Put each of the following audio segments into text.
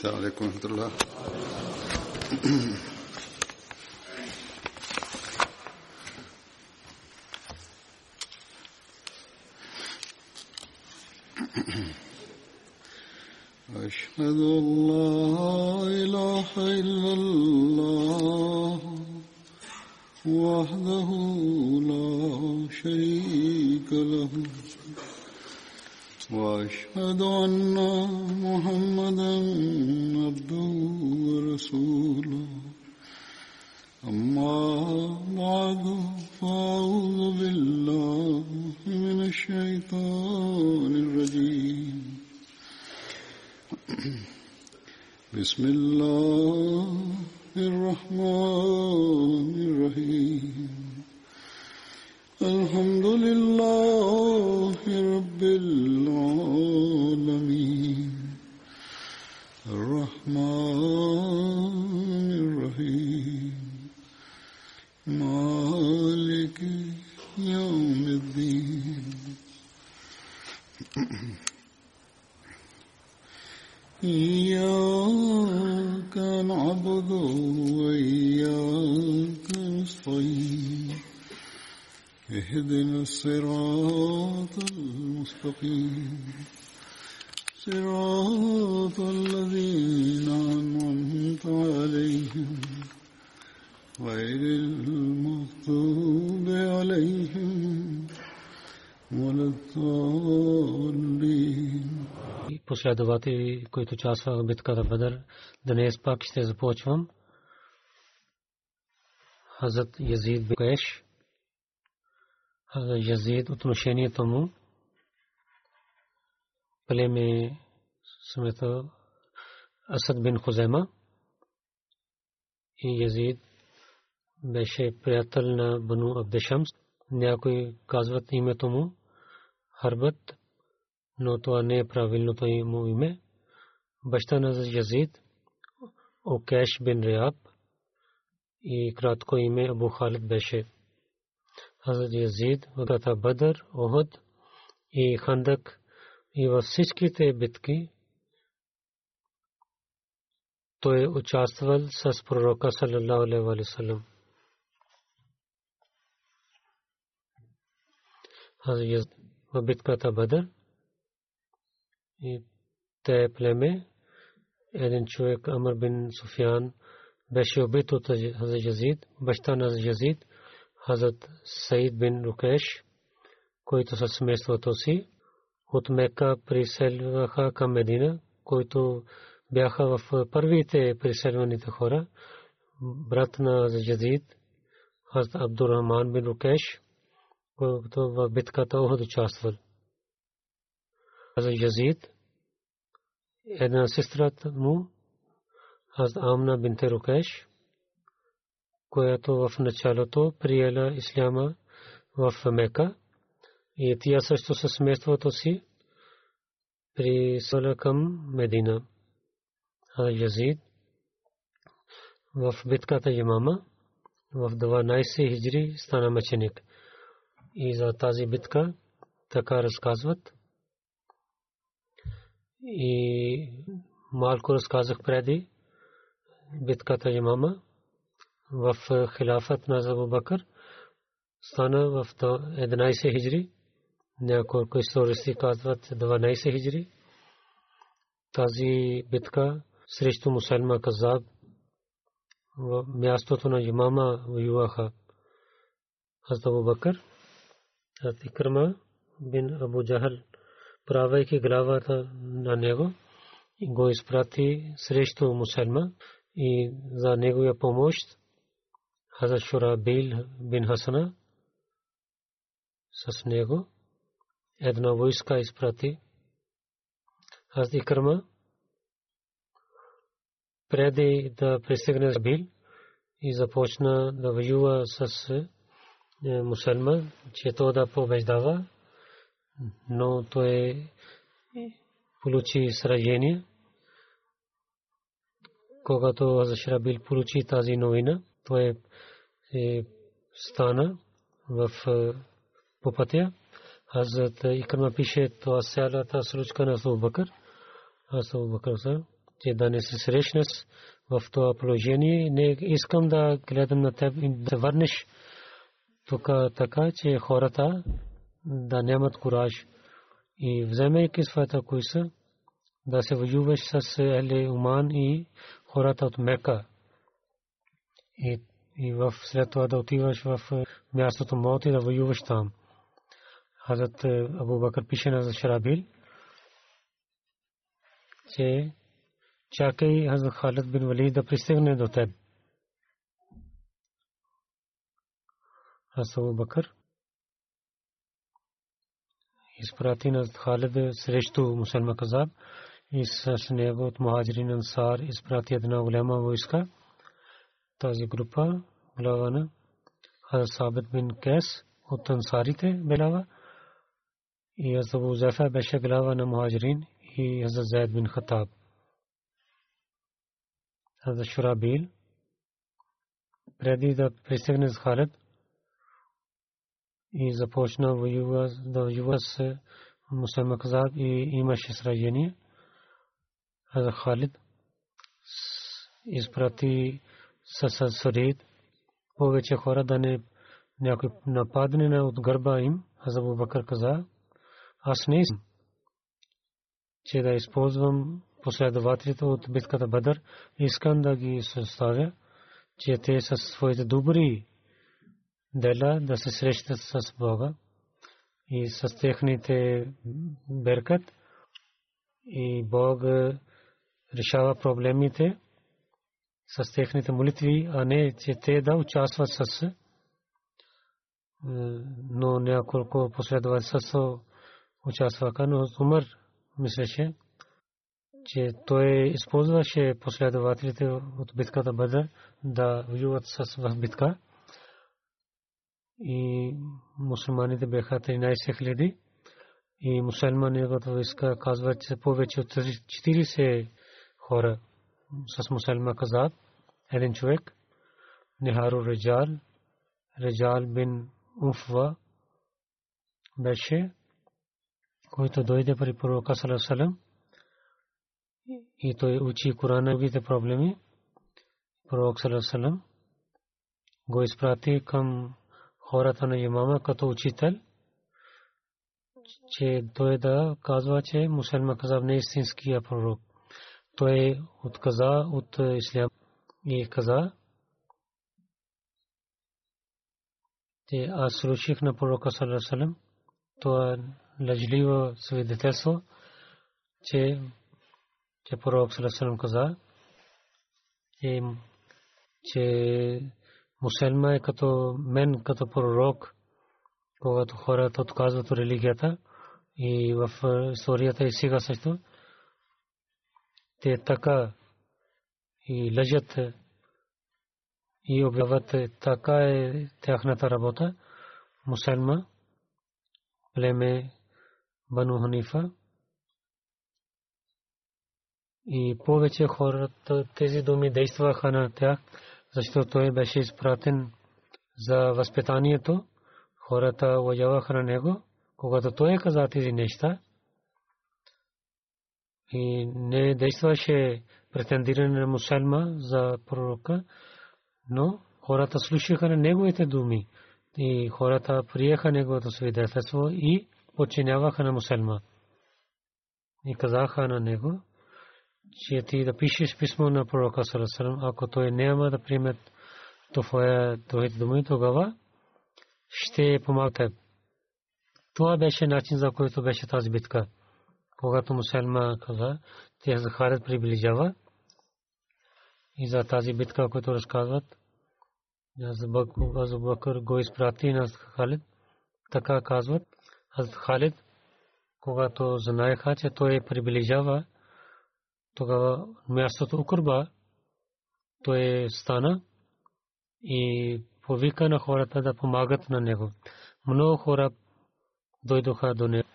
Assalamu alaikum последователи, които участваха в битката Бадър. Днес пак ще започвам. Хазрат Язид Кайш. Хазрат Язид отношението му племе смета Асад бин Хузема и Язид беше приятел на Бану Абдешамс. Някои казват името му Харбат но това не е правилното му име. Баща на Язид, Океш бин Риаб и кратко име Абу Халид беше. Хазрат Язид, Вагата Бадър, Охад и Хандак и във всичките битки той е участвал с пророка саллаллаху алейхи ва саллям. Хазрат Язид в битката Бадър и те племе, един човек, Амр бин Суфян, беше убит от Хазрат Язид, баща на Язид, Хазрат Саид бин Рукеш, който със семейството си. От Мека приселваха към Медина, които бяха в първите приселваните хора, брат на Язид, Хазрат Абдурахман бин Рукеш, който в битката Охот участвал. Хазрат Язид, една сестра му, Хазрат Амна бинте Рукеш, която в началото приела исляма в Мека и тя също със семейството си присъла към Медина. Хазрат Язид в битката Ямама в 12 хиджри стана мъченик. И за тази битка така разказват – и малко разказах преди битката имама в хилафът на Абу Бакър стана в 11 хиджри няколко истористи казват 12 хиджри тази битка срещу мусалма Казаб в мястото на имама воюваха Хазрат Абу Бакър Хазрат Икрама бин Абу Джахал правейки главата на него го изпрати срещу мусалма и за неговия помощ Хазрат Шурабил бин Хасана с него една войска изпрати Хазрат Икрама преди да пристигне Бил и започна да воюва с мусалма, че то да побеждава но той получи сражение. Когато Зашрабил получи тази новина, той е стана в по пътя. Хазрат Икрама пише това сялата случка на Абу Бакър. Абу Бакър са че да не се срещнеш в това положение. Не искам да гледам на теб и да върнеш тук така, че хората да нямат кураж. И вземайки своята куиса, да се воюваш с Ели Уман и хората от Мека. И, и в след това да отиваш в мястото Мот и да воюваш там. Хазрат Абу Бакър пише на Шарабил, че чакай Хазрат Халид бин Валид да пристигне до теб. Хазрат Абу Бакър изпрати на Халид срещу мусулман казаб и с него от мухаджирин ансар изпрати една голяма войска. Тази група глава на Хазрат Сабит бин Кес от ансарите белава и Хазрат Абу Зефа беше глава на мухаджирин и Хазрат Зайд бин Хатаб. Хазрат Шурабил преди да пристигне с Халид и започна воюва, да воюва с Мусайма Казаб и имаше сражение. Хазрат Халид изпрати с Сарид повече хора да не някой нападне на от гърба им. Хазрат Бакър каза, аз не съм, че да използвам последователите от битката Бадър. Искам да ги съставя, че те са своите добри дела да се срещат с Бога и с техните беркат. И Бог решава проблемите с техните молитви, а не че те да участват с но няколко последователи с участваха, но Умар мислеше, че той използваше последователите от битката Бадър да воюват с битка и мусулманите бяха 13 хиляди и мусулманите войска казват, че повече от 40 хора с мусулман казат, един човек, Нихару Реджал, Реджал бин Уфва беше, който дойде при пророка Салам и той учи Корановите проблеми. Пророк Салам го изпрати към хората на имама като учител, че той да казва, че мусулман казав не е истинския пророк. Той отказа от ислям и каза, че аз слушах на пророка Салам, това лъжливо свидетелство, че че пророк Салам каза, че мусульма е като мен, като пророк, когато хората отказват религията и в историята и сега също, те така и лъжат и обяват така е тяхната работа. Мусульма, племе Бану Ханифа. И повече хората тези думи действаха на тях защото той беше изпратен за възпитанието. Хората уважаваха него, когато той каза тези неща. И не действаше претендиране на мусульма за пророка, но хората слушаха на неговите думи и хората приеха неговото свидетелство и подчиняваха на мусульма. И казаха на него, че ти да пишеш писмо на пророка Сарасарам, ако той няма да приеме твоите думи, тогава ще помага Това беше начин, за който беше тази битка. Когато мусульма каза, тя за Харид приближава и за тази битка, която разказват, Азу Бакър го изпрати на Халид. Така казват, Аз Халид, когато знаеха, че той приближава, тогава мястото Укурба той стана и повика на хората да помагат на него. Много хора дойдоха до него.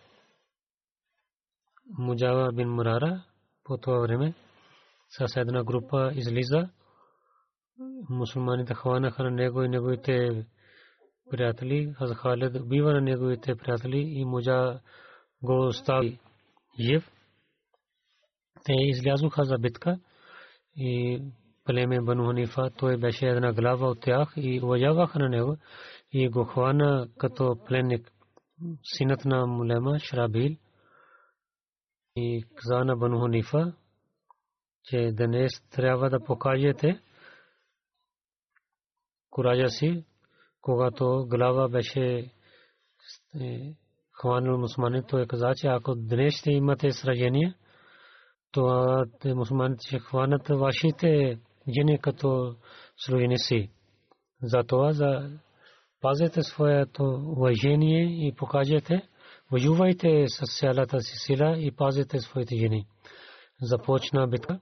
Муджава бин Мурара по това време с една група излиза. Мусулманите хванаха на него и неговите приятели. Аз Халид убива на неговите приятели и Муджа го остави жив те излязоха за битка и племе Бану Ханифа, той беше една глава от тях и уважаваха на него и го хвана като пленник синът на Мулема Шрабил и каза на Бану Ханифа, че днес трябва да покажете куража си, когато глава беше е, хванал мусулмани, той каза, че ако днес ще имате сражение, то мусулманите ще хванат вашите жени като слугиници. Затова за пазете своето уважение и покажете, воювайте с цялата си сила и пазете своите жени. Започна битка.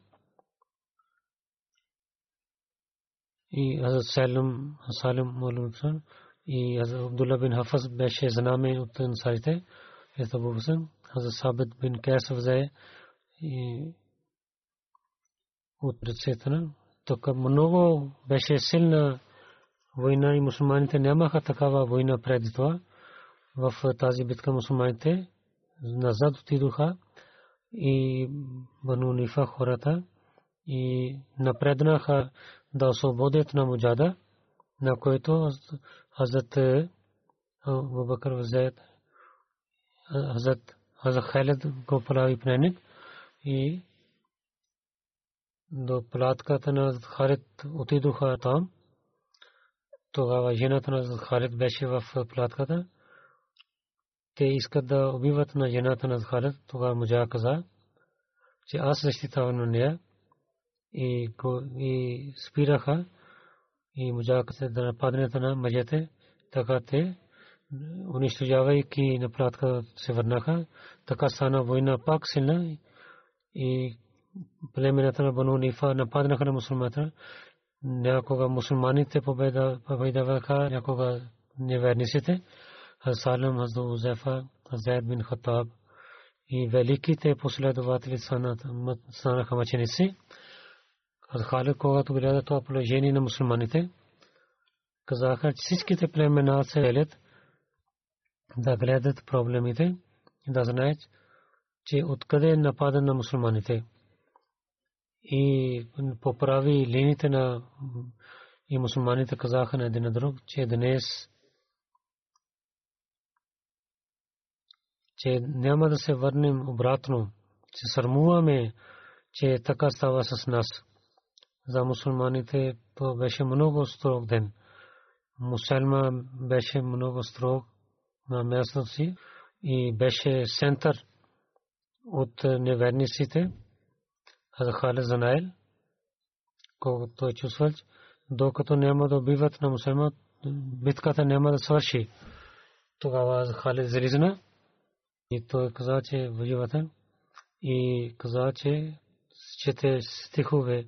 И Хазрат Салим, Салим Мулмусан и Хазрат Абдулла бин Хафаз беше знаме от ансарите. Ето Бубасан, Хазрат Сабит бин Кайс взе и от ръцете на тук много беше силна война и мусулманите нямаха такава война преди това. В тази битка мусулманите назад отидоха и Бану Нифа хората и напреднаха да освободят на Муджада, на което Хазрат Бабакър Вазет Хазрат Хазрат Халид го прави пленник и до платката на Халид отидоха там. Тогава жената на Халид беше в платката. Те искат да убиват на жената на Халид. Тогава Муджа каза, че аз защитавам на нея и, и спираха и Муджа каза да нападнете на мъжете. Така те унищожавайки на платка се върнаха. Така стана война пак силна и племената на Бану Нифа нападнаха на мусулманите. Някога мусулманите победаваха, някога неверниците. Салам, Хазду Узефа, Зайд бин Хатаб и великите последователи станаха мъченици. Халид, когато гледа това положение на мусулманите, казаха, че всичките племена се велят да гледат проблемите, да знаят, че откъде е напада на мусулманите и поправи линиите на и мусулманите казаха на един друг, че днес че няма да се върнем обратно, че сърмуваме, че така става с нас. За мусулманите беше много строг ден. Мусульма беше много строг на мястото си и беше център от неверниците. Хазрат Халид Занайл, когато той чувствал, докато няма да убиват на мусульман, битката няма да свърши. Тогава Халид зализна и той каза, че воювате и каза, че чете стихове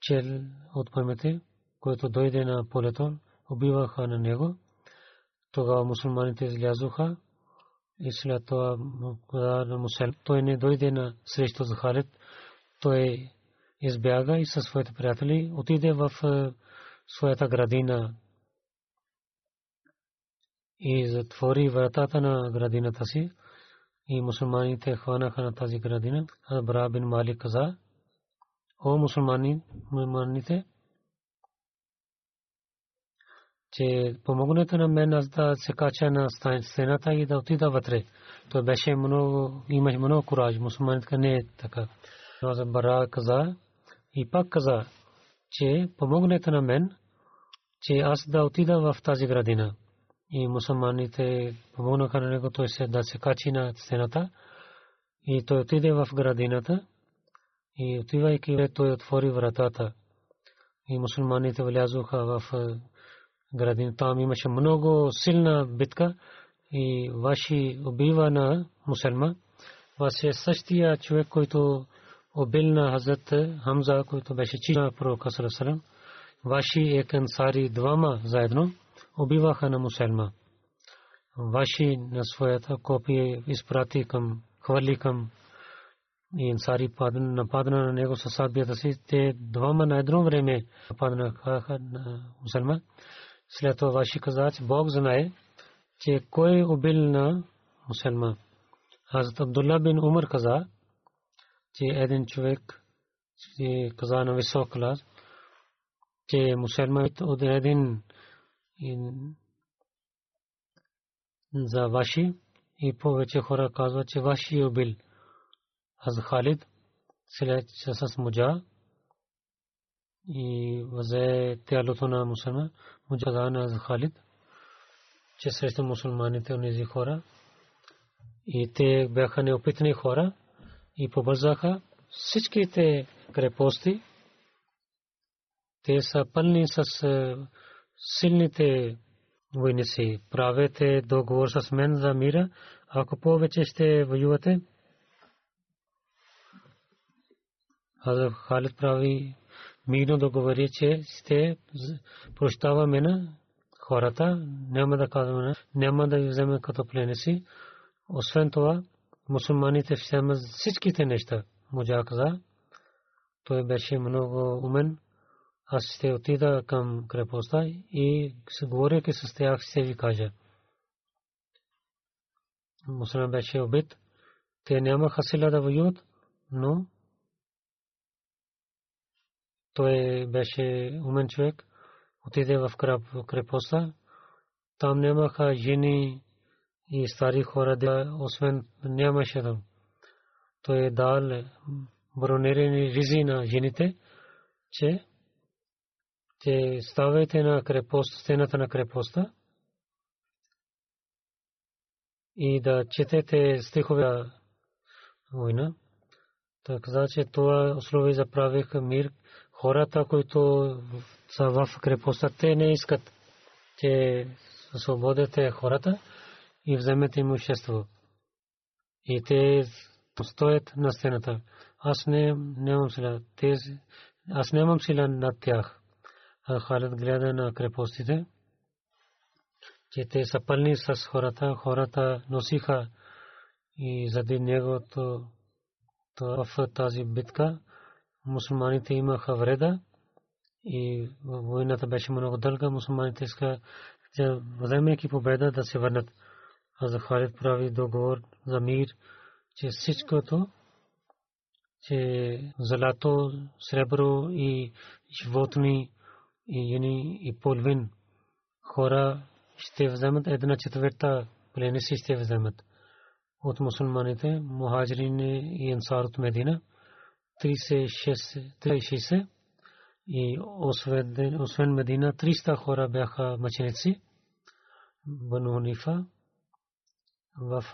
чел от памете, който дойде на полето, убиваха на него. Тогава мусулманите излязоха и след това той не дойде на срещу за Халид, той избяга и със своите приятели отиде в е, своята градина и затвори вратата на градината си и мусулманите хванаха на тази градина. Бра бин Малик каза, о мусулмани, мусулманите, че помогнете на мен аз да се кача на стената и да отида вътре. Той беше много, имаше много кураж. Мусулманите не е така. Назар Бара каза и пак каза, че помогнете на мен, че аз да отида в тази градина. И мусулманите помогнаха на него, той се да се качи на стената. И той отиде в градината. И отивайки, той отвори вратата. И мусулманите влязоха в градина. Там имаше много силна битка и ваши убива на мусулма. Вас е същия човек, който убил на Хазрат Хамза, който беше чича пророка Сарасалам. Ваши ек ансари двама заедно убиваха на мусульма. Ваши на своята копия изпрати към, хвърли към и ансари нападна на него със садбията си. Те двама на едно време нападнаха на мусульма. След това ваши каза, че Бог знае, че кой убил на мусульма. Хазрат Абдулла бин Умар каза, че един човек каза на висок клас, че мусульманите от един за ваши и повече хора казват, че ваши е убил. Аз Халид след с муджа и взе тялото на мусульман, муджа на аз Халид, че срещу мусулманите онези хора и те бяха неопитни хора и побързаха всичките крепости. Те са пълни с силните войници. Правете договор с мен за мира. Ако повече ще воювате, Хазар Халид прави мирно договори, че ще прощаваме на хората, няма да казваме, няма да ги вземе като пленници. Освен това, мусулманите вземат всичките неща. Муджа каза, той беше много умен. Аз ще отида към крепостта и се говоряки с тях ще ви кажа. Мусулман беше убит. Те нямаха сила да воюват, но той беше умен човек. Отиде в крепостта. Там нямаха жени и стари хора, освен нямаше там. Той е дал бронирани ризи на жените, че че ставайте на крепост, стената на крепостта и да четете стихове война. Каза, че това условие заправих мир. Хората, които са в крепостта, те не искат, че освободите хората и вземете имущество. И те стоят на стената. Аз не нямам сила. Аз нямам сила над тях. Халид гледа на крепостите, че те са пълни с хората. Хората носиха и заради него в тази битка мусулманите имаха вреда и войната беше много дълга. Мусулманите иска, вземайки победа, да се върнат. А за Халид прави договор за мир, че всичкото, че злато, сребро и животни и юни и половин хора ще вземат една четвърта пленници ще вземат от мусулманите, мухаджирин и ансар от Медина, 36 и освен Медина 300 хора бяха мъченици, Бану Ханифа, в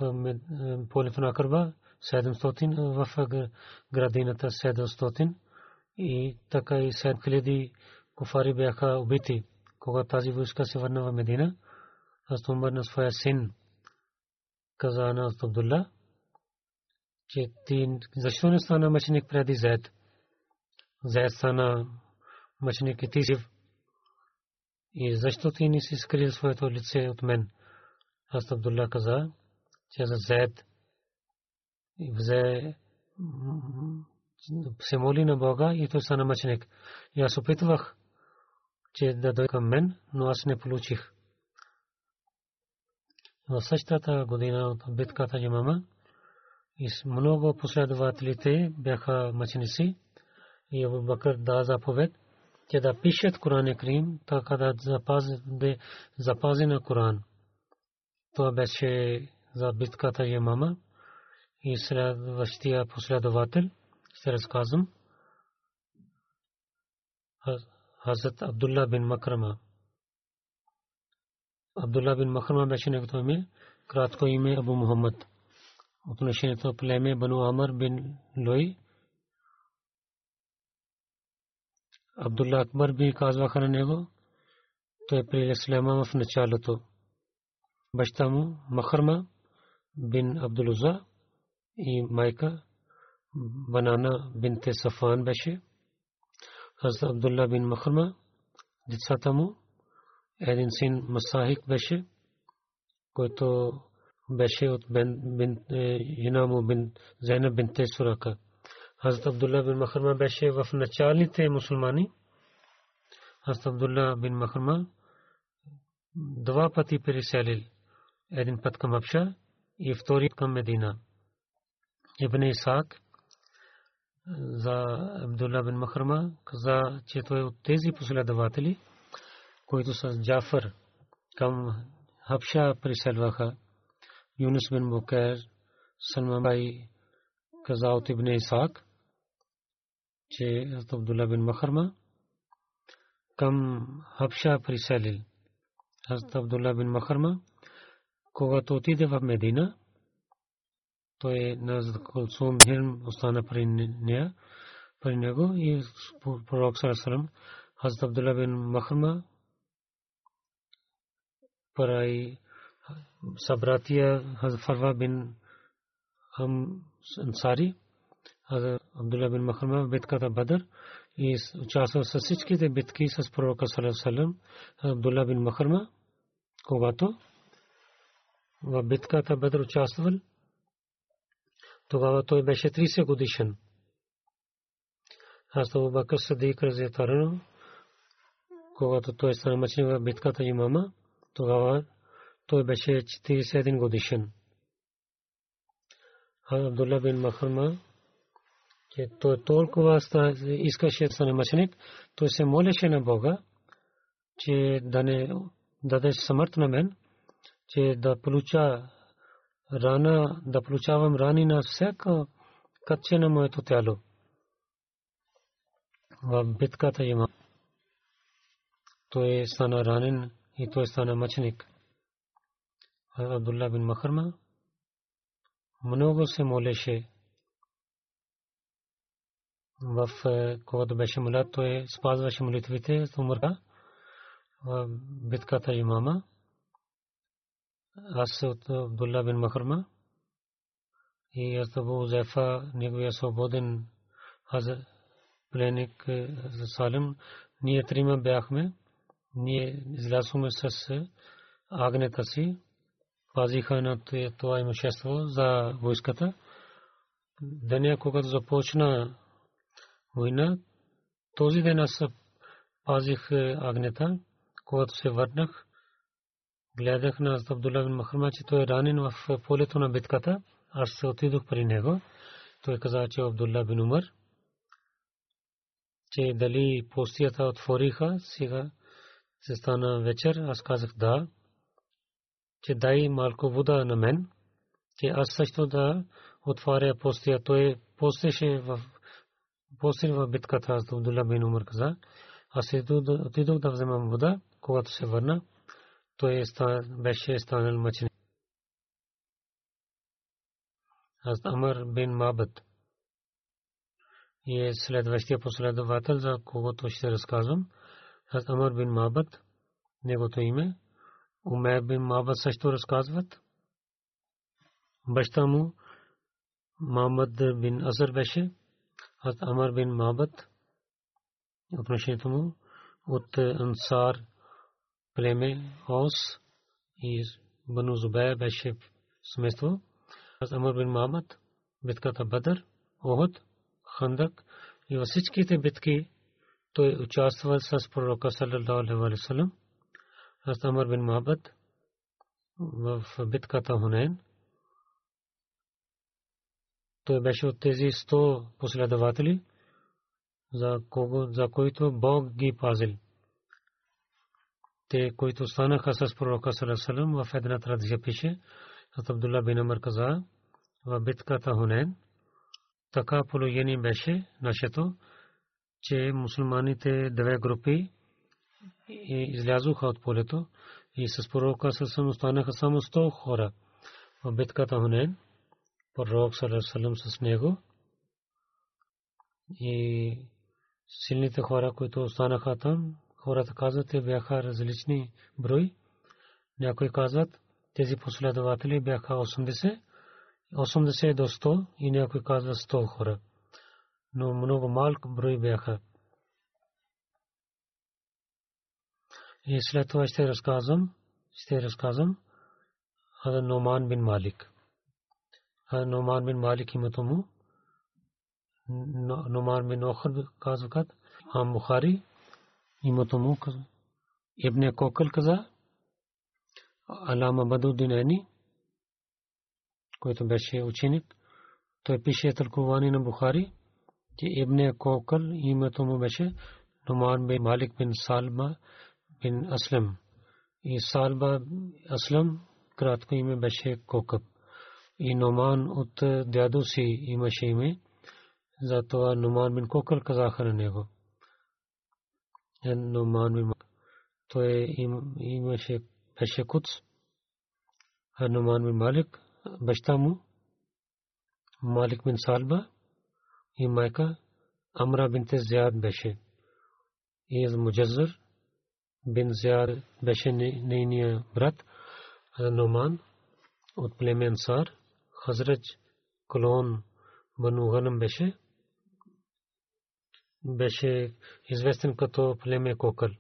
полето на Кърба 700, в градината 700 и така и 7000 куфари бяха убити. Когато тази войска се върна в Медина, аз Умар на своя син каза на Абдулла, че ти защо не стана мъченик преди Зед? Зед стана мъченик и ти си. И защо ти не си скрил своето лице от мен? Аз Абдулла каза, че за Зед взе се моли на Бога и той стана мъченик. И аз опитвах че да дойде към мен, но аз не получих. В същата година от битката Ямама и с много последователите бяха мъченици и Абу Бакър да заповед, че да пишат Коран Крим, така да запази на Коран. Това беше за битката Ямама и следващия последовател, ще разказвам. Хазрат Абдулла бин Макрама. Абдулла бин Макрама беше неговото име, кратко име Абу Мухаммад. Отношението племе Бану Амар бин Лой. Абдулла Акбар би казваха на него, той прие Ислама в началото. Баща му Махарма бин Абдулуза и майка Банана бинте Сафан беше. Хазрат Абдулла бин Махрма, децата му, един син Масахик беше, който беше от жена му бин Зайнаб бин Тесурака. Хазрат Абдулла бин Махрма беше в началните мусулмани. Хазрат Абдулла бин Махрма два пъти преселил. Един път към Абша и втори към Медина. Ибн Исаак за Абдулла бин Махрама каза, че той е от тези последователи, които с Джафар към Хабша приселваха. Юнус бин Букер, Салман бай каза от Ибн Исаак, че Абдулла бин Махрама към Хабша приселил. Хазрат Абдулла бин Махарма, когато отиде в Медина, той на Кулсум Хирм остана при нея, при него и пророк Сарасалам, Хазрат Абдулла бин Махарма, прави събратия Хазрат Фарва бин Ансари, Хазрат Абдулла бин Махарма в битката Бадър, и участвал с всичките битки с пророка Салам Абдулла бин Махарма, когато в битката Бедр участвал, тогава той беше 30 годишен. Аз Абу Бакър Садик разятарано, когато той стана мъчен в битката имама, тогава той беше 41 годишен. Абдулла бин Махарма че той толкова искаше да стане мъченик, той се молеше на Бога, че да не даде смърт на мен, че да получа рана, да получавам рани на всяка каче на моето тяло. В битката има. Той стана ранен и той стана мъченик. Абдулла бин Махарма много се молеше в когато беше млад, той спазваше молитвите с умърка в битката имама. Аз от Абдулла бин Махарма и аз Абу Зефа, неговия свободен пленник за Салим. Ние трима бяхме. Ние излязохме с агнета си. Пазиха на това имущество за войската. Деня, когато започна война. Този ден аз пазих агнета, когато се върнах. Гледах на Абдулла бин че той е ранен в полето на битката. Аз се отидох при него. Той каза, че Абдулла бин Умар, че дали постията отвориха, сега се стана вечер. Аз казах да, че дай малко вода на мен, че аз също да отваря постия. Той постеше в после в битката аз Абдулла бин Умар каза, аз отидох да вземам вода, когато се върна, той беше станал мъчен. Аз Амар бин Мабът е следващия последовател, за когото ще разказвам. Аз Амар бин Мабът, негото име, Умер бин Мабът също разказват. Баща му Мамад бин Азар беше от Амар бин Мабът, отношението му от Ансар племе Ос и Бану Зубай беше семейство. От Амар бин Мабът, битката Бадър, Охот, Хандак и във всичките битки той участвал с пророка саллаллаху алейхи ва От Амар бин Мабът в битката Хунейн той беше от тези 100 последователи, за, кого, за които Бог ги пазил. Те, които станаха с пророка Салесалем, в една традиция пише, от Абдулла бин Амар каза, в битката Хунен, така положение беше нашето, че мусулманите две групи излязоха от полето и с пророка Салесалем останаха само 100 хора в битката Хунен пророк салам с него и силните хора, които останаха там, хората казват, те бяха различни брой. Някои казват, тези последователи бяха 80, 80 до 100 и някои казват 100 хора. Но много малко брой бяха. И след това ще разказвам, ще разказвам Хада Номан бин Малик. Номан бин Малик името му. Номан бин Охр казват. Ам Бухари името му. Ибн Кокъл каза. Алама Бадудин Ени, който беше ученик. Той пише тълковани на Бухари. че Ибн Кокъл името му беше Нуман бин Малик бин Салма бин Аслам. И Салба Аслам кратко име беше Кокъб. И Нуман от дядо си имаше име. Затова Нуман бин Кокъл казаха на него. Нуман бин той имаше беше куц. А Нуман бин Малик, баща му, Малик бин Салба и майка Амра бинте Зияд беше. И из Муджазър бин Зияд беше нейния брат Номан от племе Ансар, Хазрач Колон Бану Ганам беше. Беше известен като племе Кокъл.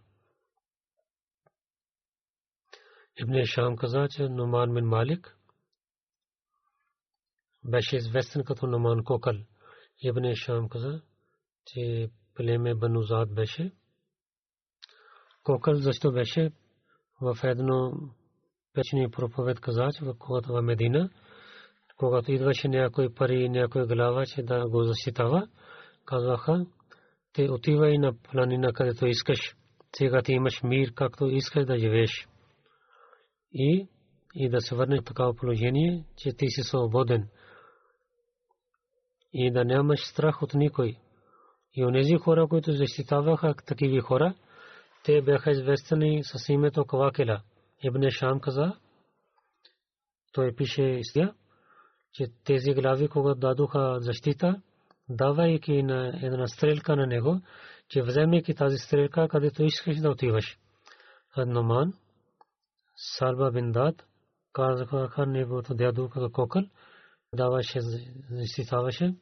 Ибн Шам каза, че Номан бин Малик беше известен като Номан Кокъл. Ибн Шам каза, че племе Банузад беше. Кокъл защо беше в едно печни проповед каза, че когато в Медина, когато идваше някой пари, някой глава, че да го защитава, казваха, те отивай на планина, където искаш. Сега ти имаш мир, както искаш да живееш. И, и да се върне в такава положение, че ти си свободен. И да нямаш страх от никой. И онези хора, които защитаваха такива хора, те бяха известени с името Кавакела. Ибн Шам каза, той пише истия, че тези глави, когато дадоха защита, давайки на една стрелка на него, че вземайки тази стрелка, където искаш да отиваш. Номан, Салба бин Дад, казаха неговото дядо като кокъл, даваше, защитаваше.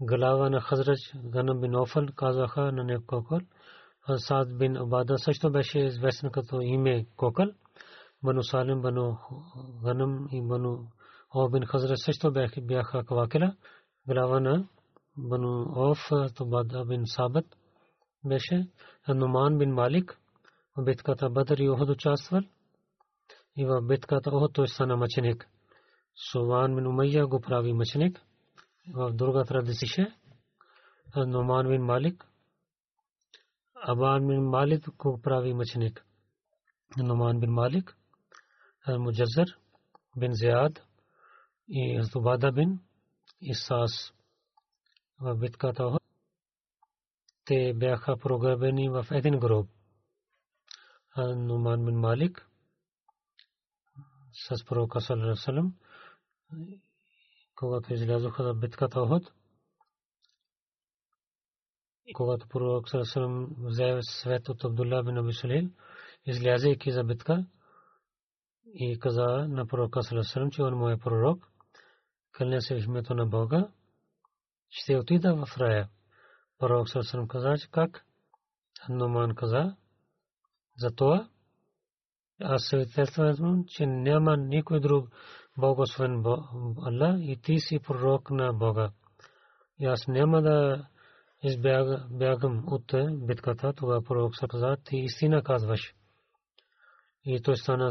Глава на Хазрач Ганам бин Офал казаха на него кокъл. Сад бин Обада също беше известен като име кокъл. Бану Салим, Бану Ганам и Бану О бин Хазрач също бяха кавакела. Глава на Бану Оф, Тобада бин Сабат беше. Нуман бин Малик в битката Бадр и Охот участвал. И в битката Охот той стана мъченик. Суван бин Умайя го прави мъченик. В друга традиция Нуман бин Малик Абан бин Малик го прави мъченик. Нуман бин Малик Муджазър бин Зияд и Зубада бин Исас в битката Охот те бяха програбени в един гроб. Нуман бин Малик с пророка Салам, когато излязоха за битката Охот, когато пророк Салам взе свет от Абдулла бин Аби Сулейм, за битка и каза на пророка Салам, че он му е пророк, кълня се в името на Бога, ще отида в рая. Пророк Салам каза, че как? Нуман каза, за това, аз свидетелствам, че няма никой друг Бог освен Аллах и ти си пророк на Бога. И аз няма да избягам от битката, това пророк се каза, ти истина казваш. И той стана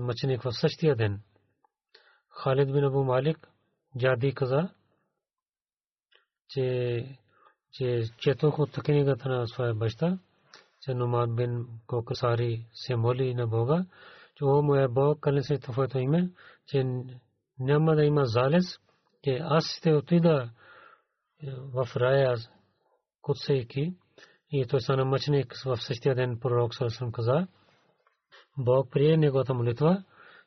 мъченик в същия ден. Халид бин Абу Малик, джади каза, че че четох от книгата на своя баща, че Номад бин Кокасари се моли на Бога, че о моя Бог, кален се твоето име, че няма да има залез, че аз ще отида в рая кутсейки и той стана мъченик в същия ден пророк Сърсъм каза, Бог прие неговата молитва,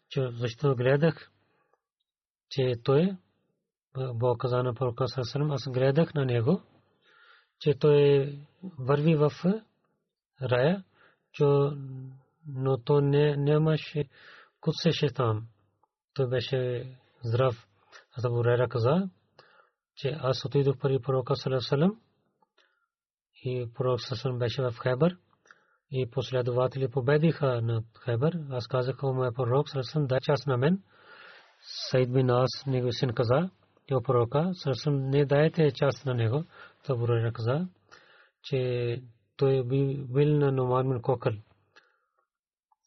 че защото гледах, че той, Бог каза на пророка Сърсъм, аз гледах на него, че той върви в рая, но то не, нямаше куцеше там. Той беше здрав. Аз Абу Райра каза, че аз отидох при пророка Салам и пророк Салам беше в Хайбър и последователи победиха над Хайбър. Аз казах, о моя пророк Салам, дай част на мен. Сайд бин Ас, него син каза, и пророка Салам, не дайте част на него. Абу Райра каза, че той бил на Номан бин Кокъл.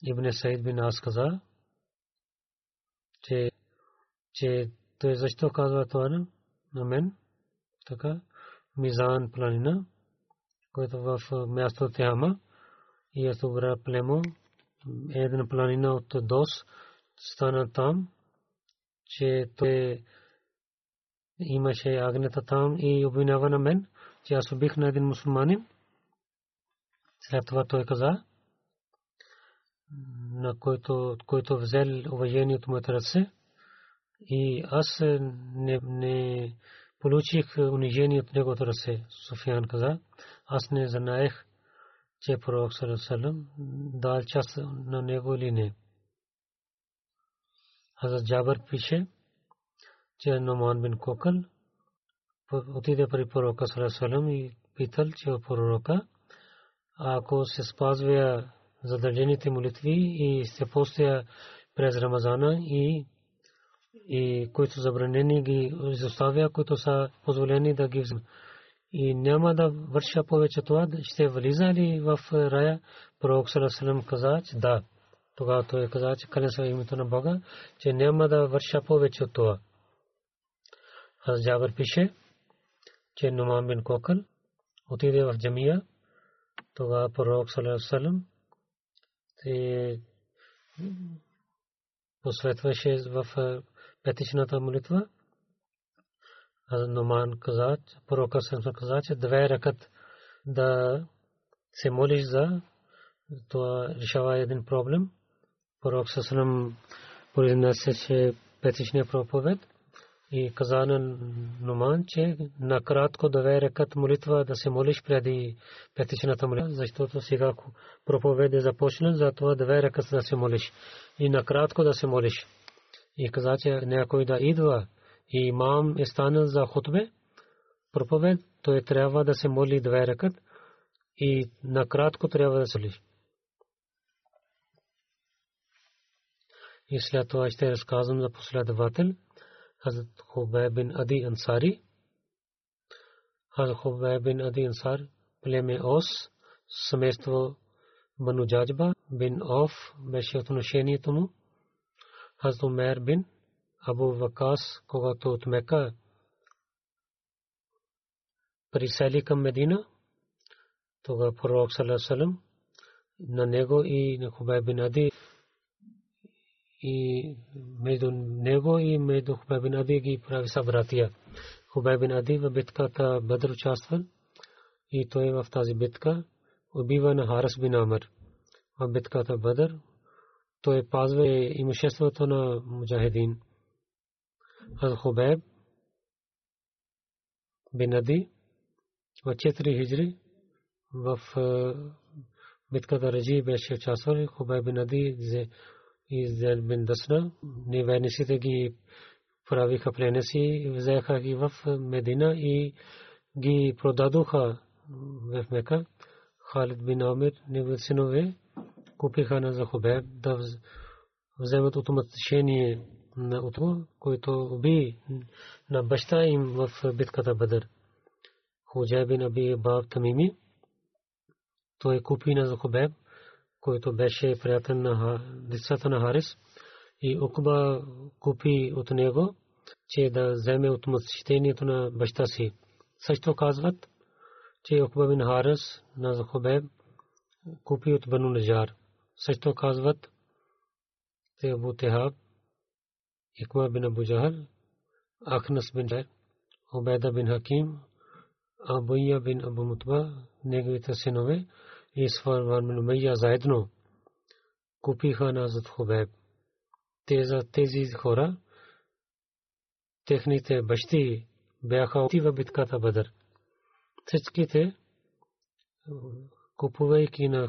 Ибн Саид бин Ас каза, че, че той защо казва това на мен? Така, Мизан планина, който в място Тяма и е добра племо. Една планина от Дос стана там, че той имаше агнета там и обвинява на мен, че аз убих на един мусулманин. След това той каза, на който, който взел уважение от моята ръце и аз не, не получих унижение от неговото ръце. Софиян каза, аз не знаех, че пророк Салам дал част на него или не. Хазрат Джабър пише, че Номан бин Кокъл отиде при пророка Салам и питал, че пророка, ако се спазва задължените молитви и се постия през Рамазана и и които забранени ги изоставя, които са позволени да ги взема. И няма да върша повече това, ще влиза ли в рая? Пророк Салам каза, че да. Тогава той каза, че кален са името на Бога, че няма да върша повече от това. Аз Джабър пише, че Нуман бин Кокъл отиде в джамия, тогава пророк Салам посветваше в петичната молитва. Номан каза, пророка Сенсен каза, че две ръкат да се молиш за това решава един проблем. Пророк Сенсен произнесе петичния проповед и каза на Номан, че накратко да рекат молитва да се молиш преди петичната молитва, защото сега проповед е започнал, затова две рекат да се молиш и накратко да се молиш и каза, че някой да идва и имам е станал за хутбе, проповед, той трябва да се моли две ръкат и накратко трябва да се молиш. И след това ще разказвам за последовател Хазрат Хубай бин Ади Ансари. Хазрат Хубай бин Ади Ансар, племе Ос, семейство Бану Джаджба бин Оф беше отношението му. Хазрат Умер бин Абу Вакас, когато от Мека присели към Медина, тогава пророк Салесалем на него и на Хубай бин Ади и между него и между Хубай бин Ади ги прави събратия. Хубай бин Ади в битката Бадр участвал и той в тази битка убива на Харас бин Амр. В битката Бадр той пазва имуществото на муджахидин. Аз Хубайб бин Ади в 4 хиджри в битката Раджи беше участвал. Хубайб бин Ади и Зел бин Дасна, неверниците ги правиха пленеси, взеха ги в Медина и ги продадоха в Мека. Халид бин Амир, неговите синове, купиха на Захубеб да вземат отмъщение на Утва, който уби на баща им в битката Бадър. Худжай бин Аби Баб Тамими, той купи на Захубеб който беше приятел на децата на Харис и Укба купи от него, че да вземе от мъчението на баща си. Също казват, че Укба бин Харис на Захобеб купи от Бану Наджар. Също казват, че Абу Техаб, Икма бин Абу Джахал, Ахнас бин Джайр, Обеда бин Хаким, Абуя бин Абу Мутба, неговите синове, и Сварван бин Умайя заедно купиха на Зад Хубеб. Тези хора, техните бащи бяха оти в битката Бадър. Всичките, купувайки на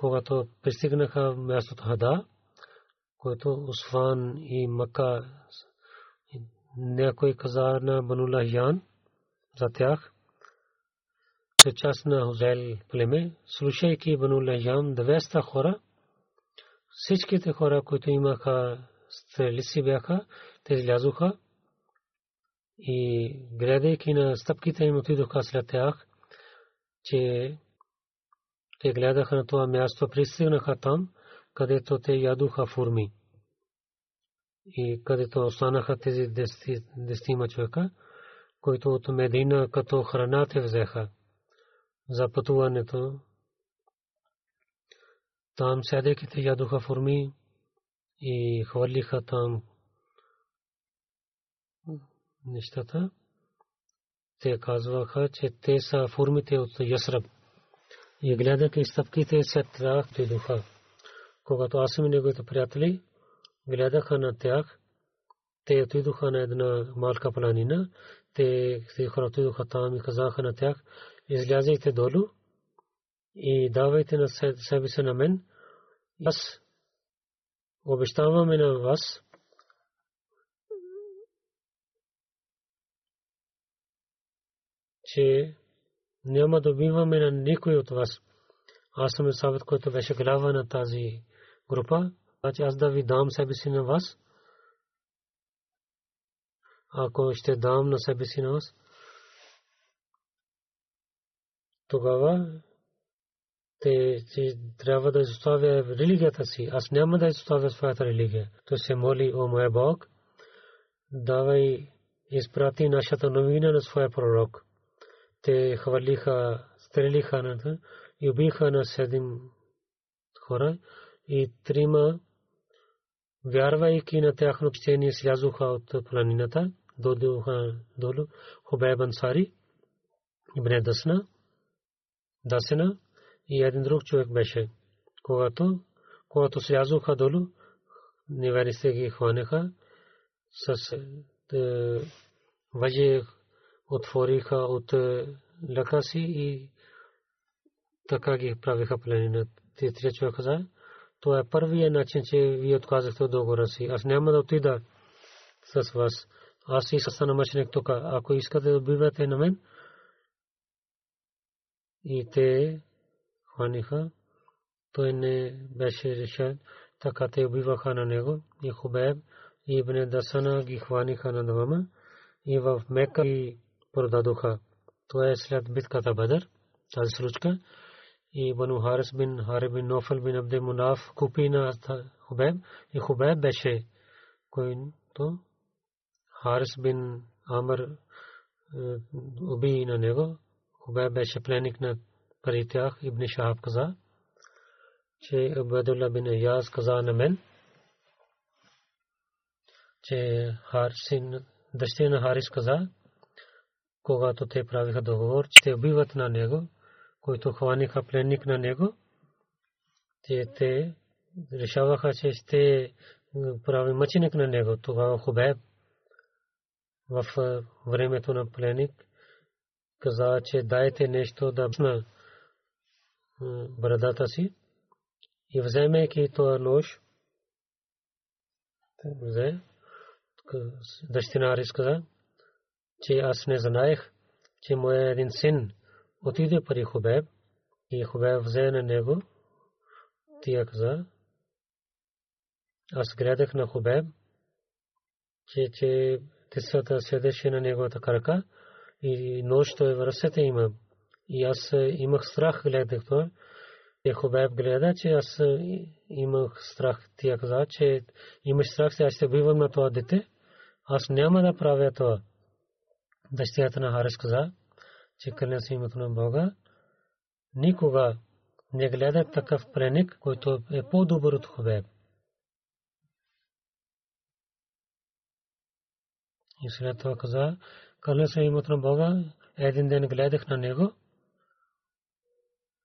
когато пристигнаха мястото Хада, който Усфан и Мака някой каза на Банула Ян, за тях. Те част на Хузел племе, слушайки Бану Лайям 200 хора, всичките хора, които имаха стрелици бяха, те излязоха и гледайки на стъпките им отидоха след тях, че те гледаха на това място, пристигнаха там, където те ядоха фурми. И където останаха тези десетима човека, които от Медина като храна те взеха за пътуването. Там седейки те ядоха фурми и хвърлиха там нещата. Те казваха, че те са формите от Ясраб. И гледайки стъпките след тях дойдоха. Когато аз и неговите приятели гледаха на тях, те отидоха на една малка планина, те хора отидоха там и казаха на тях, излязайте долу и давайте на себе си на мен. Аз обещаваме на вас, че няма да убиваме на никой от вас. Аз съм Савет, който беше глава на тази група. Значи аз да ви дам себе си на вас. Ако ще дам на себе си на вас, тогава те трябва да изоставя религията си. Аз няма да изоставя своята религия. Той се моли, о моя Бог, давай изпрати нашата новина на своя пророк те хвърлиха, стрелиха на и убиха на седем хора и трима, вярвайки на тяхно чтение, слязоха от планината, дойдоха долу Хубеб Ансари, Ибн Дасна, Дасена и един друг човек беше. Когато, когато слязоха долу, неверите ги хванеха с е, въже отвориха от лъка си и така ги правиха пленина. Те три човека каза, това е първият начин, че вие отказахте от договора си. Аз няма да отида с вас. Аз и стана мъченик тук. Ако искате да убивате на мен, и те хваниха, той не беше решен, така те убиваха на него. И Хубеб и Ибн Дасана ги хваниха на двама. И в Мека и продадоха. Това е след битката Бадър, тази случка. И Бану Харис бин Хари бин Нофал бин Абде Мунаф купи на Хубеб. И Хубеб беше който Харис бин Амр уби на него. Хубеб беше пленник на пари тях. Ибн Шахаб каза, че Абдулла бин Яз каза на мен, че Харсин, дъщеря на Харис каза, когато те правиха договор, че те убиват на него, който хваниха пленник на него, те, те решаваха, че ще прави мъченик на него. Тогава Хубеб в времето на пленник каза, че дайте нещо да на брадата си и вземайки това нож, взе, дъщина Арис каза, че аз не знаех, че моя един син отиде при Хубеб и Хубеб взе на него. Тия каза, аз гледах на Хубеб, че, че тисата седеше на неговата крака и нощ той в ръцете има. И аз имах страх, гледах това. И Хубеб гледа, че аз имах страх. Тя каза, че имаш страх, че аз ще убивам на това дете. Аз няма да правя това дъщерята на Харис каза, че кърня се името на Бога, никога не гледа такъв преник, който е по-добър от Хубеб. И след това каза, кърня се името на Бога, един ден гледах на него,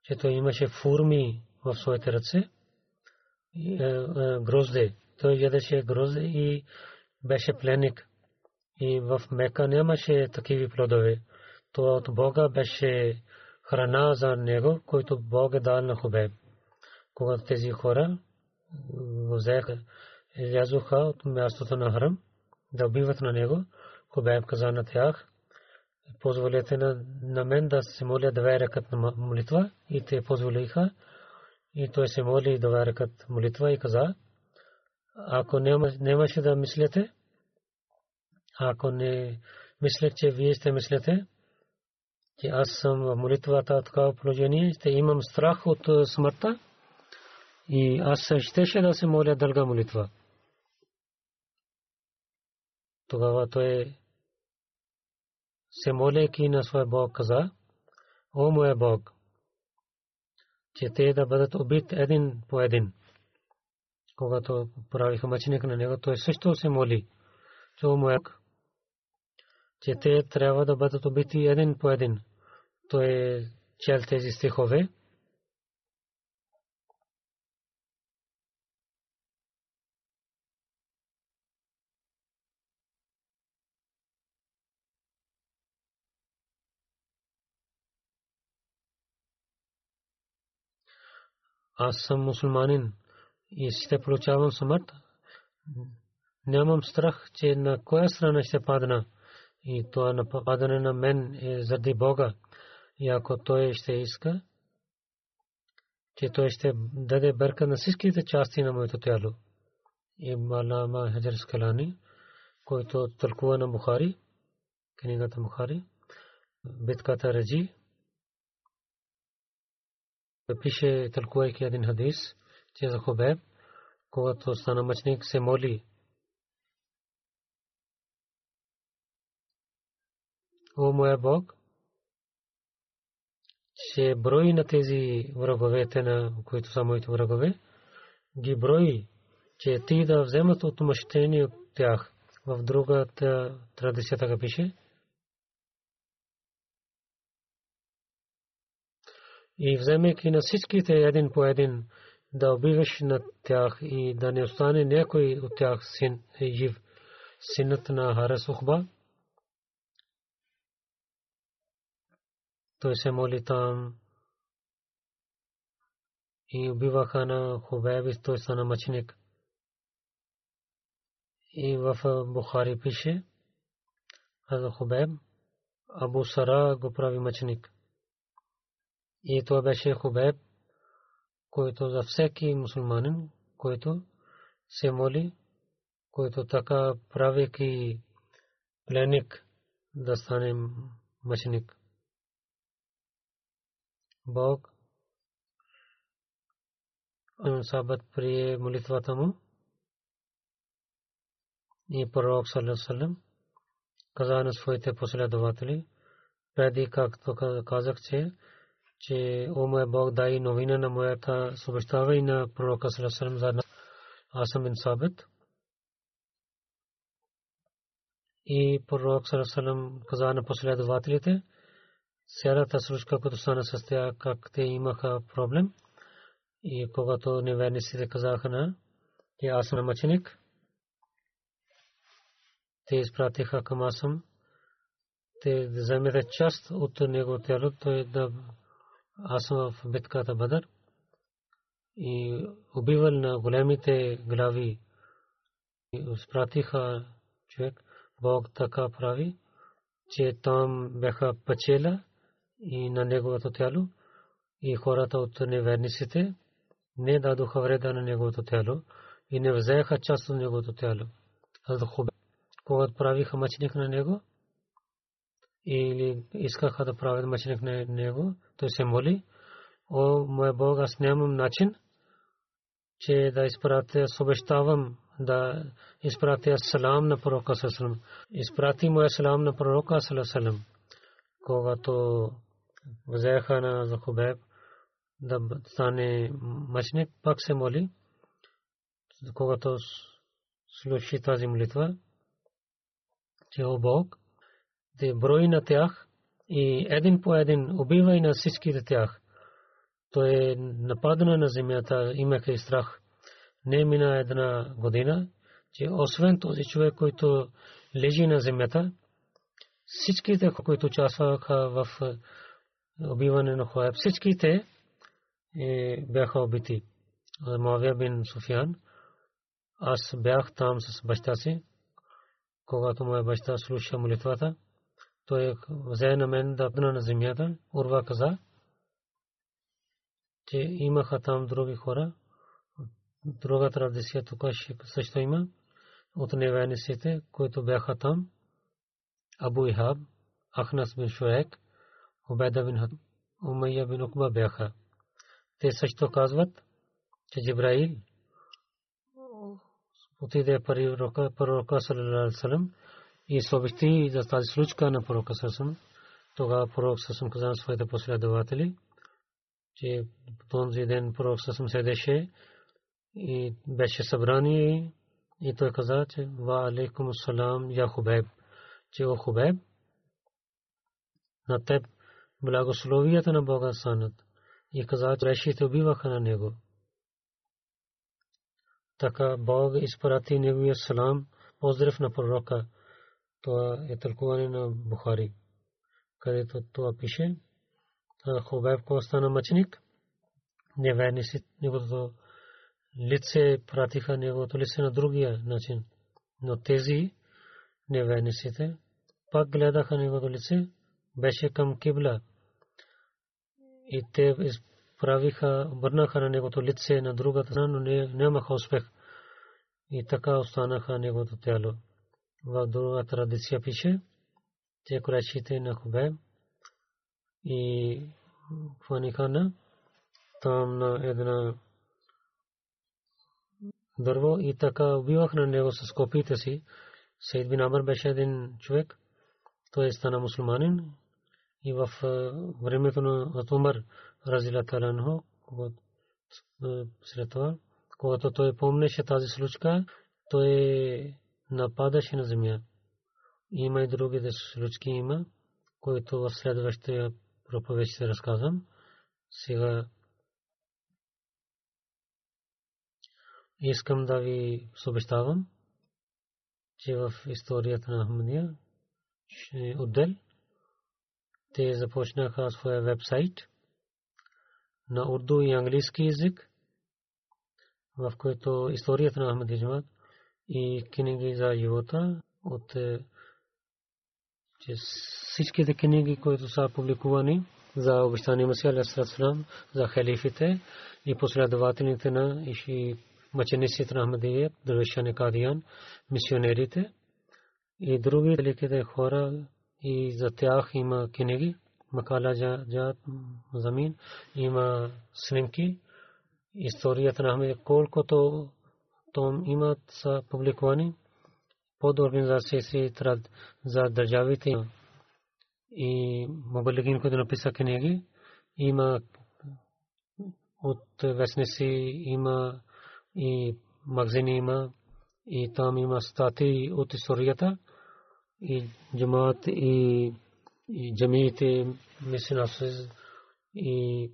че той имаше фурми в своите ръце, грозде. Той ядеше грозде и беше пленник и в Мека нямаше такива плодове. Това от Бога беше храна за него, който Бог е дал на Хубеб. Когато тези хора взеха, излязоха от мястото на Храм, да убиват на него, Хубеб каза на тях, позволете на, на мен да се моля две ръкат на молитва и те позволиха и той се моли две ръкат молитва и каза ако нямаше да мислите ако не мисля, че вие сте мислите, че аз съм в молитвата такава положение, ще имам страх от смъртта и аз щеше да се моля дълга молитва. Тогава той се молейки на своя Бог каза, О моя Бог, че те да бъдат убит един по един. Когато правиха мъченик на него, той също се моли, че О моя Бог, че те трябва да бъдат убити един по един. Той е чел тези стихове. Аз съм мусулманин и ще получавам смърт. Нямам страх, че на коя страна ще падна и това нападане на мен е заради Бога. И ако той ще иска, че той ще даде бърка на всичките части на моето тяло. И Малама Хаджар Скалани, който тълкува на Бухари, книгата Бухари, битката Раджи, пише, тълкувайки един хадис, че за Хубеб, когато стана мъчник, се моли о моя Бог, че брои на тези враговете, на които са моите врагове, ги брои, че ти да вземат отмъщение от тях. В другата традиция така пише. И вземайки на всичките един по един, да убиваш на тях и да не остане някой от тях син жив. Синът на Харас Ухба, той се моли там и убиваха на Хубеб и той стана мъченик. И в Бухари пише, за Хубеб, Абу Сара го прави мъченик. И това беше Хубеб, който за всеки мусулманин, който се моли, който така правейки пленник да стане мъченик. Бог сабът прие молитвата му. И пророк саллаллаху каза на своите последователи преди както казах че че о мой Бог дай новина на моята съобщава и на пророка саллаллаху за Асам бин Сабит и пророк саллаллаху каза на последователите Сярата случка, като стана с тях, как те имаха проблем. И когато неверниците казаха на, че аз съм мъченик, те изпратиха към Асам. Те вземете част от него тяло, той да аз съм в битката Бадър. И убивал на големите глави. Изпратиха човек. Бог така прави, че там бяха печела и на неговото тяло и хората от неверниците не дадоха вреда на неговото тяло и не взеха част от неговото тяло. Когато правиха мъченик на него или искаха да правят мъченик на него, той се моли, о, моя Бог, аз нямам начин, че да изпратя, съобщавам да изпратя салам на пророка Сасалам. Изпрати моя салам на пророка Сасалам. Когато взеха на Захубеб да стане мъчник, пак се моли, когато слуши тази молитва, че о Бог, да брои на тях и един по един убива и на всичките тях. Той е нападна на земята, имаха и страх. Не мина една година, че освен този човек, който лежи на земята, всичките, които участваха в убиване на Хоеб. Всичките е, бяха убити. Мавия бин Суфян. Аз бях там с баща си, когато моя баща слуша молитвата. той взе на мен да пна на земята. Урва каза, че имаха там други хора. Друга традиция тук също има от невайниците, които бяха там. Абу Ихаб, Ахнас бин Шуек, Убайда бин Умайя бин Укба бяха. Те също казват, че Джибраил отиде при пророка саллаллаху благословията на Бога станат. И каза, че решите убиваха на него. Така Бог изпрати неговия салам, поздрав на пророка. Това е тълкуване на Бухари, където това пише. Хубеб, кога стана мъченик, неверници, неговото лице пратиха неговото лице на другия начин. Но тези неверниците пак гледаха неговото лице, беше към кибла. И те изправиха, обърнаха на неговото лице на другата страна, но нямаха успех. И така останаха неговото тяло. В друга традиция пише, че курашите на Хубе и Фанихана там на една дърво и така убивах на него с копите си. Сейд бин Амр беше един човек. Той стана мусулманин и в времето на Умар Разила Таланхо, след това, когато той помнеше тази случка, той нападаше на земя. Има и другите случки има, които в следващия проповед ще разказвам. Сега искам да ви съобщавам, че в историята на Ахмадия отдел те започнаха своя вебсайт на урду и английски язик, в който историята на Ахмадия Джамат и книги за живота от е, че всичките книги, които са публикувани за обещания Масия Алейхиссалам, за халифите и последователите на и мъчениците на Ахмадия, Дървишане Кадиян, мисионерите и други великите хора и за тях има книги, Макала Джад Замин, има снимки, историята на Ахмадия, колкото том имат са публикувани под организация си за държавите и мобилигин, които написа книги, има от вестници, има и магазини има и там има статии от историята и джамаат и и джамиите мисинасис и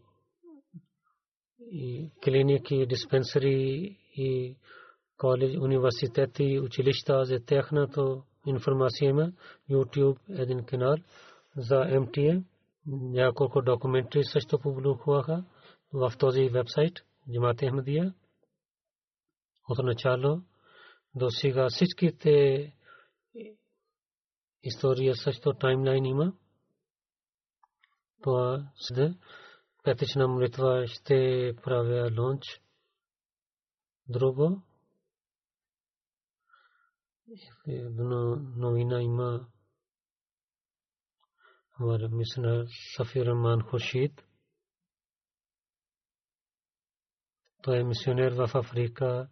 и клиники, диспенсари и колеж, университети, училища за тяхната информация има. YouTube един канал за MTA. Няколко документри също публикуваха в този вебсайт Джамат Ахмадия от начало до сега всичките история също таймлайн има. Това седе. Петична молитва ще правя лонч. Друго. Новина има ہمارے مسنر شفیع رحمان خورشید той е мисионер в Африка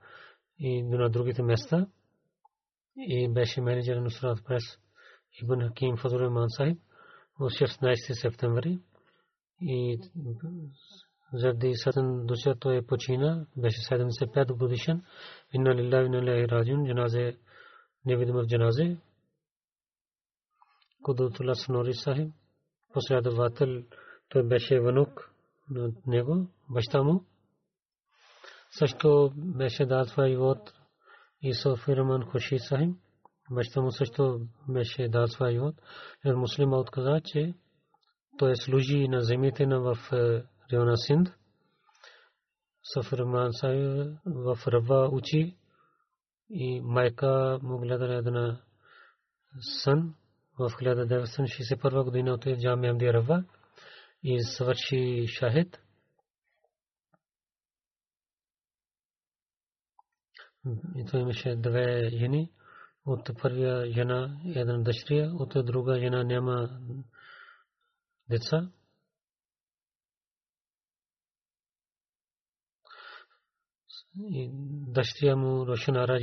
и на другите места и беше менеджер на Нусрат Прес. Ибн Хаким Фазур Рахман Сахиб в 16 септември и заради съден душа той е почина, беше 75 годишен. Инна лилlah инна илайхи раджун, джаназе невидимък джаназе. Кудутулlah Снори Сахиб, последовател, той беше внук на него, баща му. също беше дал своя живот и Софирман Хуши Сахим. Баща му също беше дал своя живот. И муслима отказа, че той служи на земите на в района Синд. Софирман Сахим в Рава учи и майка му гледа една сън в 1961 година от Джами Амди Рава и свърши шахид. И той имаше две жени. جنا دشری دروگا جنا نام دشری روشن آرا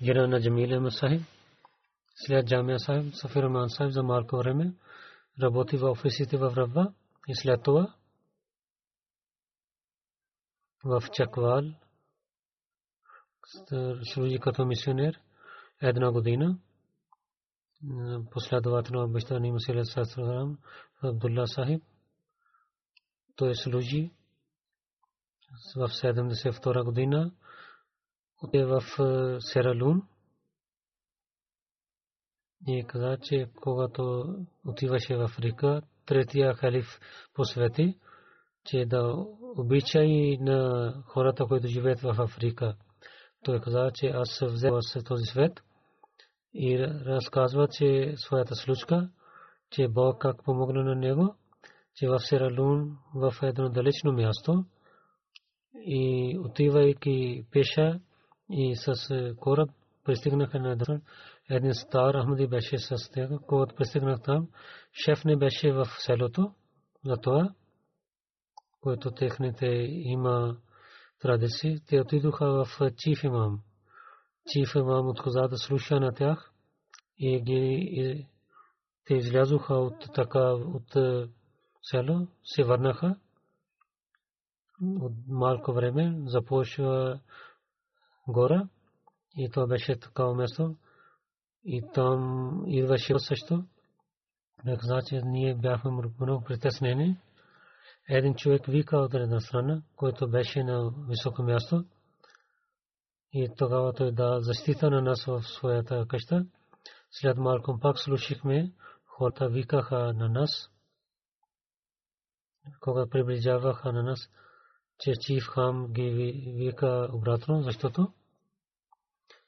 جنا نا جمیل احمد صاحب جامعہ صاحب سفیر احمد زمال کو ربوتی وفربا اسلے تو служи като мисионер една година. Последователно обещани Масиле Састрам Абдулла Сахиб. Той служи в 72 година отиде в е, Сералун и каза, че когато отиваше в Африка, третия халиф посвети, че да обичай на хората, които живеят в Африка. Той каза, че аз взел с този свет и разказва, че своята случка, че Бог как помогна на него, че в Сералун в едно далечно място и отивайки пеша и с е, кораб пристигнаха на Дан. Един стар Ахмади беше с него, когато пристигнах там. Шеф не беше в селото, затова, който техните има традиции. Те отидоха в чиф имам. Чиф имам отказа да слуша на тях и ги те излязоха от така от село, се върнаха. От малко време започва гора и това беше такава место и там идваше също. Значи ние бяхме много притеснени. Един човек вика от една страна, който беше на високо място и тогава той да защита на нас в своята къща. След малко пак слушахме, хората викаха на нас, кога приближаваха на нас, че Чиф Хам ги вика обратно, защото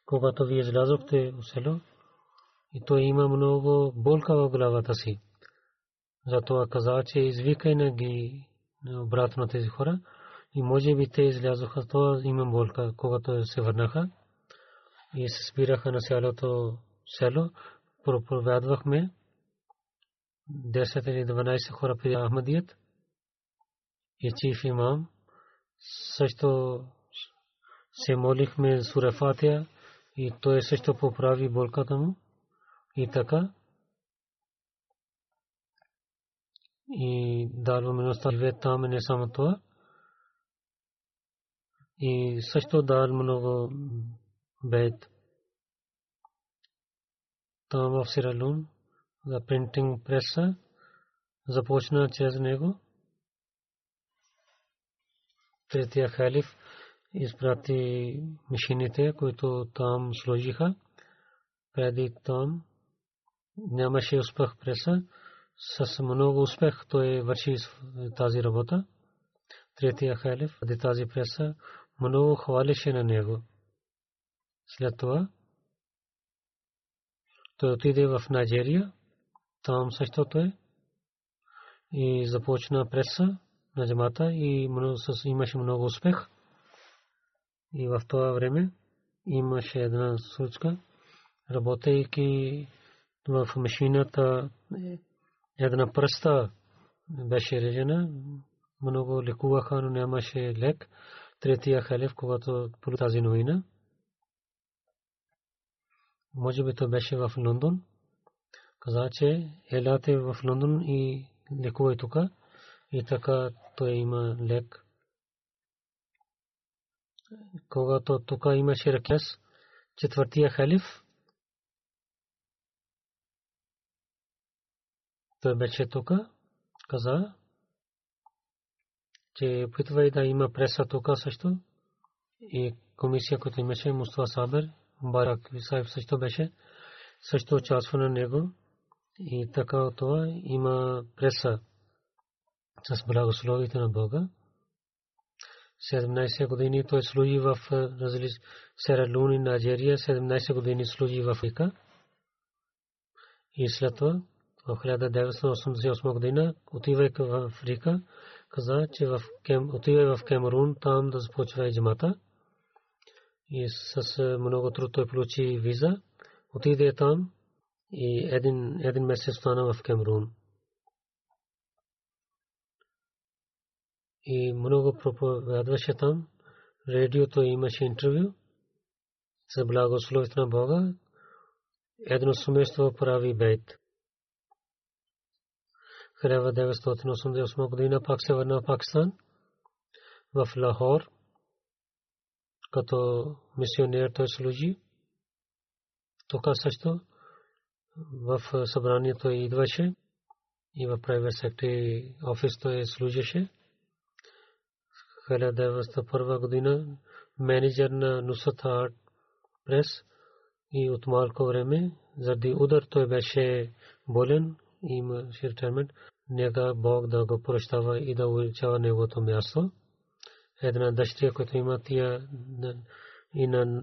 когато вие излязохте в село, и той има много болка в главата си. Затова каза, че извикай на ги обратно тези хора. И може би те излязоха, то има болка, когато се върнаха. И се спираха на селото село, проповядвахме. 10 или 12 хора при Ахмадият. И чиф имам. Също се молихме сура Фатия и той също поправи болката му. И така и дал милостта живее там не само това и също дал много бед там в Сиралун за принтинг преса започна чрез него третия халиф изпрати машините, които там сложиха. Преди там нямаше успех преса. С много успех той върши тази работа. Третия халиф, преди тази преса, много хвалеше на него. След това той отиде в Найджерия, там също той и започна преса на джамата и имаше много успех. И в това време имаше една случка, работейки в машината, една пръста беше режена, много лекуваха, но нямаше лек. Третия халиф, когато по тази новина, може би то беше в Лондон, каза, че елате в Лондон и лекувай тук. И така той има лек когато тук имаше ракес, четвъртия халиф, той беше тук, каза, че опитвай да има преса тук също и комисия, която имаше Мустава Сабер, Барак Висаев също беше, също участва на него и така това има преса с благословите на Бога. 17 години той служи в различ Сералун и Найджерия, 17 години служи в Африка. И след това в 1988 година, отивайки в Африка, каза, че в Кем, отива в Камерун, там да започва джамата. И с много труд той получи виза. Отиде там и един, един месец стана в Камерун. И много проповядваше там. Радиото имаше интервю с благословите на Бога. Едно семейство прави бейт. 1988 година пак се върна в Пакистан, в Лахор, като мисионер той служи. Тук също в събранието идваше и в private secretary офис той служеше. 1901 година менеджер на Нусат Прес и от малко време заради удар той беше болен има ретайрмент, нека Бог да го прощава и да увеличава неговото място. Една дъщеря, която има тия и на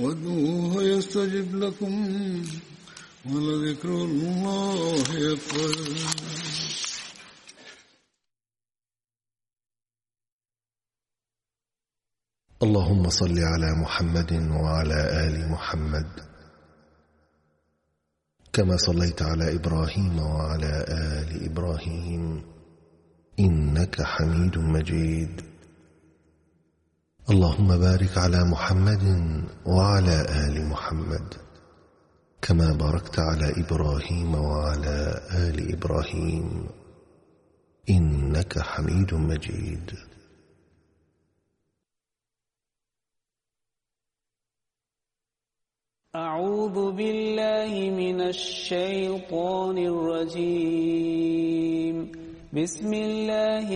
وادعوه يستجب لكم ولذكر الله أكبر اللهم صل على محمد وعلى آل محمد كما صليت على إبراهيم وعلى آل إبراهيم إنك حميد مجيد اللهم بارك على محمد وعلى آل محمد كما باركت على إبراهيم وعلى آل إبراهيم إنك حميد مجيد. أعوذ بالله من الشيطان الرجيم. بسم الله